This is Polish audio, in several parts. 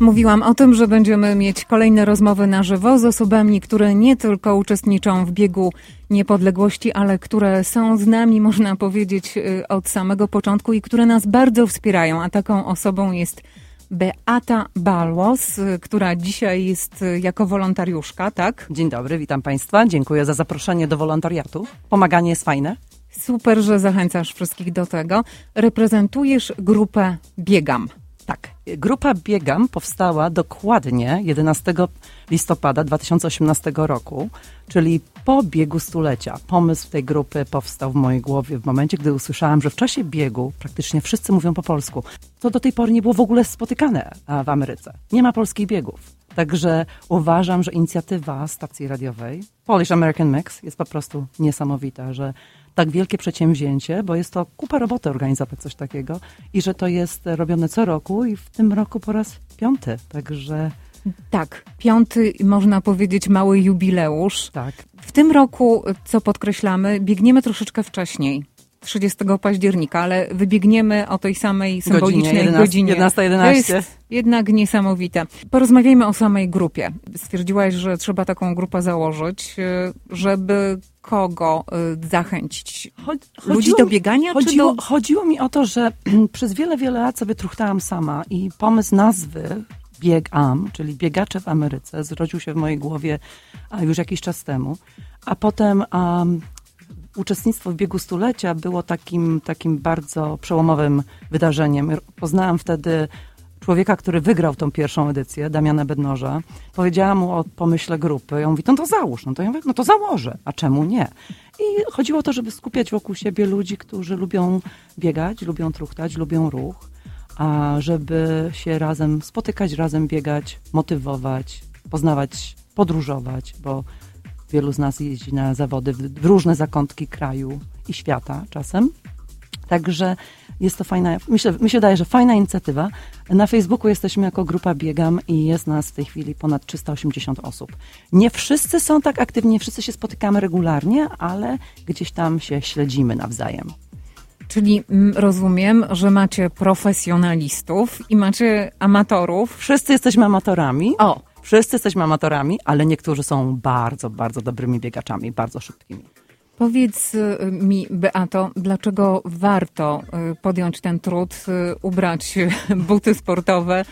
Mówiłam o tym, że będziemy mieć kolejne rozmowy na żywo z osobami, które nie tylko uczestniczą w biegu niepodległości, ale które są z nami, można powiedzieć, y, od samego początku i które nas bardzo wspierają. A taką osobą jest Beata Balłos, y, która dzisiaj jest y, jako wolontariuszka, tak? Dzień dobry, witam Państwa. Dziękuję za zaproszenie do wolontariatu. Pomaganie jest fajne. Super, że zachęcasz wszystkich do tego. Reprezentujesz grupę Biegam. Tak, grupa Biegam powstała dokładnie 11 listopada 2018 roku, czyli po biegu stulecia. Pomysł tej grupy powstał w mojej głowie w momencie, gdy usłyszałam, że w czasie biegu praktycznie wszyscy mówią po polsku. To do tej pory nie było w ogóle spotykane w Ameryce. Nie ma polskich biegów. Także uważam, że inicjatywa stacji radiowej Polish American Mix jest po prostu niesamowita, że tak wielkie przedsięwzięcie, bo jest to kupa roboty organizować coś takiego i że to jest robione co roku i w tym roku po raz piąty. Także tak, piąty, można powiedzieć, mały jubileusz. Tak. W tym roku, co podkreślamy, biegniemy troszeczkę wcześniej. 30 października, ale wybiegniemy o tej samej symbolicznej godzinie. 11, 11. To jest jednak niesamowite. Porozmawiajmy o samej grupie. Stwierdziłaś, że trzeba taką grupę założyć, y, żeby kogo y, zachęcić? Chodziło, Ludzi do biegania? Chodziło, do... chodziło mi o to, że przez wiele, wiele lat sobie truchtałam sama i pomysł nazwy Bieg Am, czyli biegacze w Ameryce, zrodził się w mojej głowie już jakiś czas temu. A potem um, uczestnictwo w biegu stulecia było takim, takim bardzo przełomowym wydarzeniem. Poznałam wtedy człowieka, który wygrał tą pierwszą edycję, Damiana Bednoża. Powiedziałam mu o pomyśle grupy. I on mówi, no to załóż. No to ja mówię, no to założę. A czemu nie? I chodziło o to, żeby skupiać wokół siebie ludzi, którzy lubią biegać, lubią truchtać, lubią ruch, a żeby się razem spotykać, razem biegać, motywować, poznawać, podróżować, bo Wielu z nas jeździ na zawody w różne zakątki kraju i świata czasem. Także jest to fajna, myślę, mi się daje, że fajna inicjatywa. Na Facebooku jesteśmy jako grupa Biegam i jest nas w tej chwili ponad 380 osób. Nie wszyscy są tak aktywni, nie wszyscy się spotykamy regularnie, ale gdzieś tam się śledzimy nawzajem. Czyli mm, rozumiem, że macie profesjonalistów i macie amatorów. Wszyscy jesteśmy amatorami. O, Wszyscy jesteśmy amatorami, ale niektórzy są bardzo, bardzo dobrymi biegaczami, bardzo szybkimi. Powiedz y, mi, Beato, dlaczego warto y, podjąć ten trud, y, ubrać buty sportowe,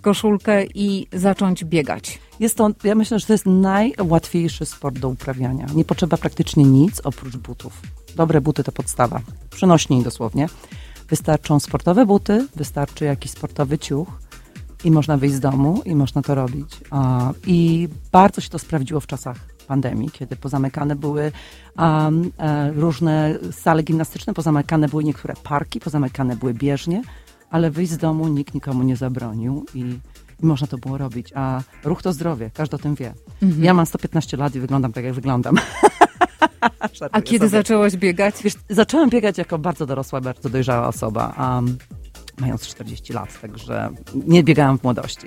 koszulkę i zacząć biegać? Jest to, ja myślę, że to jest najłatwiejszy sport do uprawiania. Nie potrzeba praktycznie nic oprócz butów. Dobre buty to podstawa. Przenośniej dosłownie. Wystarczą sportowe buty, wystarczy jakiś sportowy ciuch i można wyjść z domu i można to robić. I bardzo się to sprawdziło w czasach pandemii, kiedy pozamykane były um, różne sale gimnastyczne, pozamykane były niektóre parki, pozamykane były bieżnie, ale wyjść z domu nikt nikomu nie zabronił i, i można to było robić. A ruch to zdrowie, każdy o tym wie. Mhm. Ja mam 115 lat i wyglądam tak, jak wyglądam. A kiedy sobie. zaczęłaś biegać? Wiesz, zaczęłam biegać jako bardzo dorosła, bardzo dojrzała osoba. Um, mając 40 lat, także nie biegałam w młodości.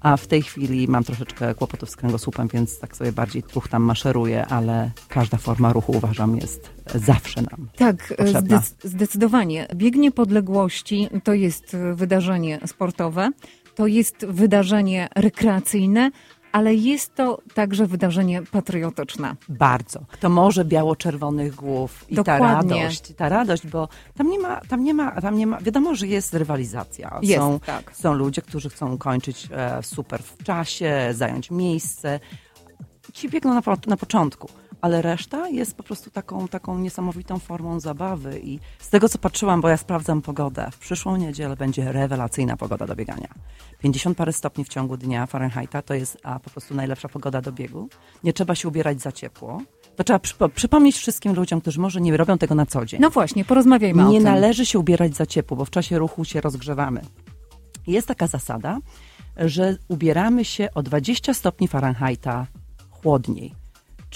A w tej chwili mam troszeczkę kłopotów z kręgosłupem, więc tak sobie bardziej truch tam maszeruje, ale każda forma ruchu uważam jest zawsze nam. Tak, zdec zdecydowanie. Biegnie podległości to jest wydarzenie sportowe, to jest wydarzenie rekreacyjne, ale jest to także wydarzenie patriotyczne. Bardzo. To może biało-czerwonych głów i Dokładnie. ta radość, ta radość, bo tam nie ma, tam nie ma, tam nie ma, wiadomo, że jest rywalizacja. Jest, są, tak. są ludzie, którzy chcą kończyć e, super w czasie, zająć miejsce. Ci biegną na, na początku ale reszta jest po prostu taką, taką niesamowitą formą zabawy i z tego, co patrzyłam, bo ja sprawdzam pogodę, w przyszłą niedzielę będzie rewelacyjna pogoda do biegania. 50 parę stopni w ciągu dnia Fahrenheita to jest a, po prostu najlepsza pogoda do biegu. Nie trzeba się ubierać za ciepło. To trzeba przypomnieć wszystkim ludziom, którzy może nie robią tego na co dzień. No właśnie, porozmawiajmy nie o tym. Nie należy się ubierać za ciepło, bo w czasie ruchu się rozgrzewamy. Jest taka zasada, że ubieramy się o 20 stopni Fahrenheita chłodniej.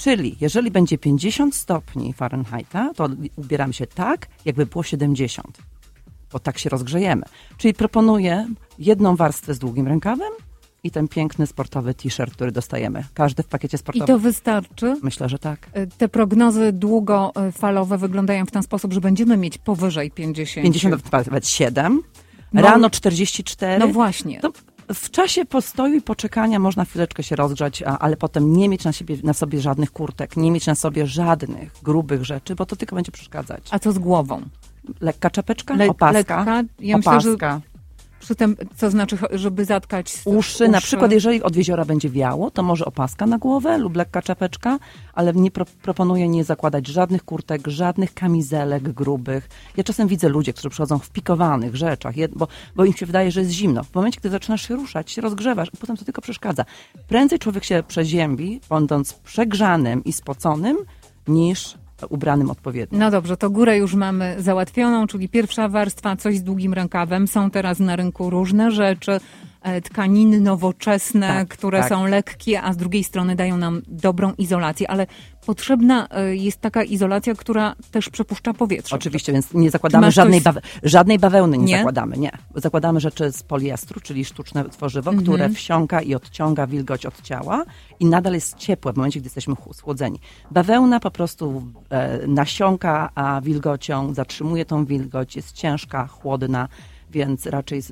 Czyli jeżeli będzie 50 stopni Fahrenheita, to ubieramy się tak, jakby było 70, bo tak się rozgrzejemy. Czyli proponuję jedną warstwę z długim rękawem i ten piękny sportowy t-shirt, który dostajemy. Każdy w pakiecie sportowym. I to wystarczy? Myślę, że tak. E, te prognozy długofalowe wyglądają w ten sposób, że będziemy mieć powyżej 50. 50, nawet 7. Rano 44. No właśnie. To w czasie postoju i poczekania można chwileczkę się rozgrzać, ale potem nie mieć na, siebie, na sobie żadnych kurtek, nie mieć na sobie żadnych grubych rzeczy, bo to tylko będzie przeszkadzać. A co z głową? Lekka czapeczka, Le- opaska, lekka? Ja myślę, opaska. że Przy tym, co znaczy, żeby zatkać Uszy, na przykład jeżeli od jeziora będzie wiało, to może opaska na głowę lub lekka czapeczka, ale nie pro, proponuję nie zakładać żadnych kurtek, żadnych kamizelek grubych. Ja czasem widzę ludzi, którzy przychodzą w pikowanych rzeczach, bo, bo im się wydaje, że jest zimno. W momencie, gdy zaczynasz się ruszać, się rozgrzewasz, i potem to tylko przeszkadza. Prędzej człowiek się przeziębi, będąc przegrzanym i spoconym, niż ubranym odpowiednio. No dobrze, to górę już mamy załatwioną, czyli pierwsza warstwa, coś z długim rękawem. Są teraz na rynku różne rzeczy, tkaniny nowoczesne, Tak, które tak. są lekkie, a z drugiej strony dają nam dobrą izolację, ale potrzebna e, jest taka izolacja, która też przepuszcza powietrze. Oczywiście, więc nie zakładamy żadnej, coś- bawe- żadnej bawełny, nie, Nie? zakładamy, nie. Zakładamy rzeczy z poliestru, czyli sztuczne tworzywo, Mhm. które wsiąka i odciąga wilgoć od ciała i nadal jest ciepłe w momencie, gdy jesteśmy ch- schłodzeni. Bawełna po prostu e, nasiąka a wilgocią, zatrzymuje tą wilgoć, jest ciężka, chłodna, więc raczej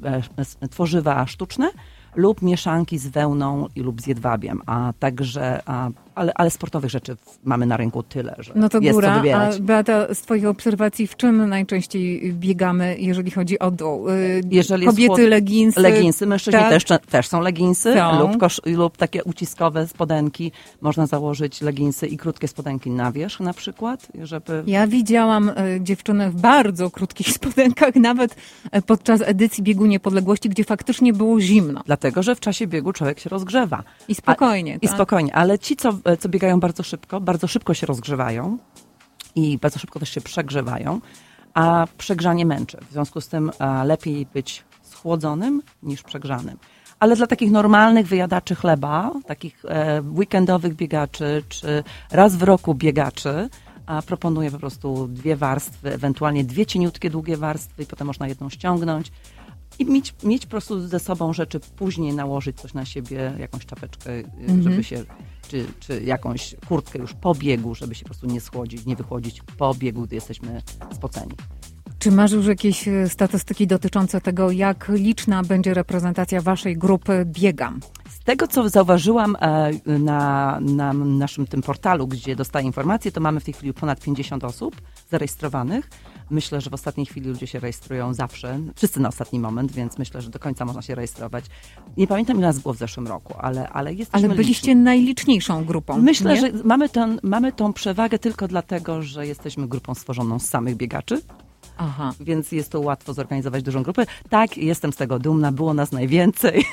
tworzywa sztuczne lub mieszanki z wełną lub z jedwabiem, a także, a, ale, ale sportowych rzeczy mamy na rynku tyle, że No to jest góra, co a. Beata, z Twoich obserwacji, w czym najczęściej biegamy, jeżeli chodzi o dół? Y, Jeżeli Kobiety, chłod- leginsy. Leginsy, mężczyźni tak. też, też są leginsy Są. lub, kosz, lub takie uciskowe spodenki. Można założyć leginsy i krótkie spodenki na wierzch na przykład, żeby... Ja widziałam e, dziewczynę w bardzo krótkich spodenkach, nawet e, podczas edycji Biegu Niepodległości, gdzie faktycznie było zimno. Dlatego, że w czasie biegu człowiek się rozgrzewa. I spokojnie. I tak? spokojnie, ale ci, co, co biegają bardzo szybko, bardzo szybko się rozgrzewają i bardzo szybko też się przegrzewają, a przegrzanie męczy. W związku z tym a, lepiej być schłodzonym niż przegrzanym. Ale dla takich normalnych wyjadaczy chleba, takich e, weekendowych biegaczy, czy raz w roku biegaczy, a proponuję po prostu dwie warstwy, ewentualnie dwie cieniutkie, długie warstwy i potem można jedną ściągnąć. I mieć, mieć po prostu ze sobą rzeczy, później nałożyć coś na siebie, jakąś czapeczkę, y, Mhm. żeby się, czy, czy jakąś kurtkę już po biegu, żeby się po prostu nie schłodzić, nie wychłodzić po biegu, gdy jesteśmy spoceni. Czy masz już jakieś e, statystyki dotyczące tego, jak liczna będzie reprezentacja waszej grupy Biegam? Z tego, co zauważyłam e, na, na naszym tym portalu, gdzie dostaję informacje, to mamy w tej chwili ponad 50 osób zarejestrowanych. Myślę, że w ostatniej chwili ludzie się rejestrują zawsze, wszyscy na ostatni moment, więc myślę, że do końca można się rejestrować. Nie pamiętam, ile nas było w zeszłym roku, ale, ale jesteśmy Ale byliście liczni. najliczniejszą grupą. Myślę, nie? że mamy, ten, mamy tą przewagę tylko dlatego, że jesteśmy grupą stworzoną z samych biegaczy, Aha. więc jest to łatwo zorganizować dużą grupę. Tak, jestem z tego dumna, było nas najwięcej.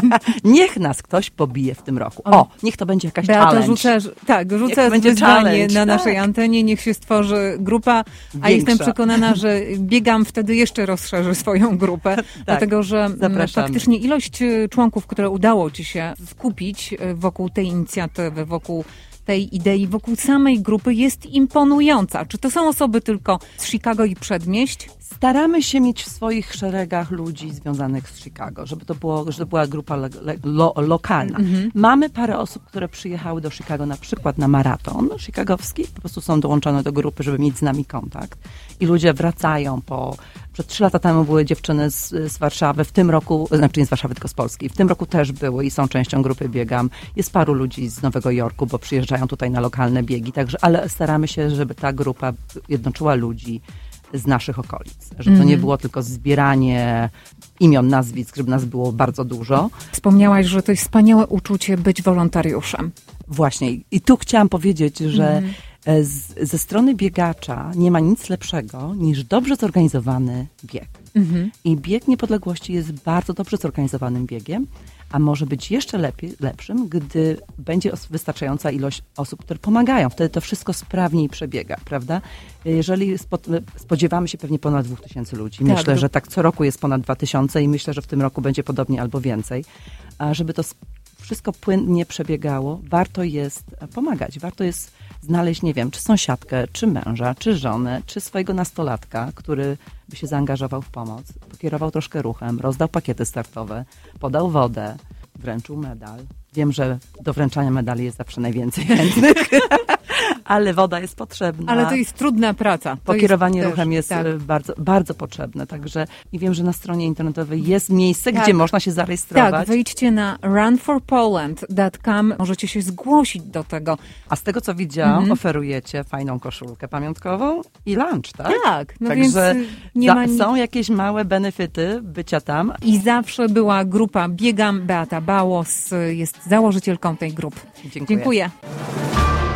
niech nas ktoś pobije w tym roku. O, niech to będzie jakaś Beato, challenge. rzucę, tak, rzucę wyzwanie na tak. naszej antenie, niech się stworzy grupa, a Większa. jestem przekonana, że biegam wtedy jeszcze rozszerzy swoją grupę, dlatego że mm, zapraszamy. faktycznie ilość y, członków, które udało ci się skupić y, wokół tej inicjatywy, wokół tej idei, wokół samej grupy jest imponująca. Czy to są osoby tylko z Chicago i przedmieść? Staramy się mieć w swoich szeregach ludzi związanych z Chicago, żeby to, było, żeby to była grupa le, le, lo, lokalna. Mamy parę osób, które przyjechały do Chicago na przykład na maraton chicagowski, po prostu są dołączone do grupy, żeby mieć z nami kontakt. I ludzie wracają po... Przed trzy lata temu były dziewczyny z, z Warszawy, w tym roku, znaczy nie z Warszawy, tylko z Polski. W tym roku też były i są częścią grupy Biegam. Jest paru ludzi z Nowego Jorku, bo przyjeżdżają tutaj na lokalne biegi, także, ale staramy się, żeby ta grupa jednoczyła ludzi z naszych okolic. Żeby to nie było tylko zbieranie imion, nazwisk, żeby nas było bardzo dużo. Wspomniałaś, że to jest wspaniałe uczucie być wolontariuszem. Właśnie. I tu chciałam powiedzieć, że e, z, ze strony biegacza nie ma nic lepszego niż dobrze zorganizowany bieg. I bieg niepodległości jest bardzo dobrze zorganizowanym biegiem, a może być jeszcze lepiej, lepszym, gdy będzie wystarczająca ilość osób, które pomagają. Wtedy to wszystko sprawniej przebiega, prawda? Jeżeli spo, spodziewamy się pewnie ponad 2000 ludzi, Tak, myślę, że tak co roku jest ponad 2000 i myślę, że w tym roku będzie podobnie albo więcej, a żeby to wszystko płynnie przebiegało, warto jest pomagać. Warto jest znaleźć, nie wiem, czy sąsiadkę, czy męża, czy żonę, czy swojego nastolatka, który by się zaangażował w pomoc, pokierował troszkę ruchem, rozdał pakiety startowe, podał wodę, wręczył medal. Wiem, że do wręczania medali jest zawsze najwięcej chętnych, ale woda jest potrzebna. Ale to jest trudna praca. To Pokierowanie ruchem jest tak. e, bardzo, bardzo potrzebne. Także i wiem, że na stronie internetowej jest miejsce, Tak. gdzie można się zarejestrować. Tak, wejdźcie na runforpoland.com. Możecie się zgłosić do tego. A z tego co widziałam, Mhm. oferujecie fajną koszulkę pamiątkową i lunch, tak? Tak, no Także za- nic. są jakieś małe benefity bycia tam. I zawsze była grupa Biegam. Beata Bałos jest założycielką tej grupy. Dziękuję. Dziękuję.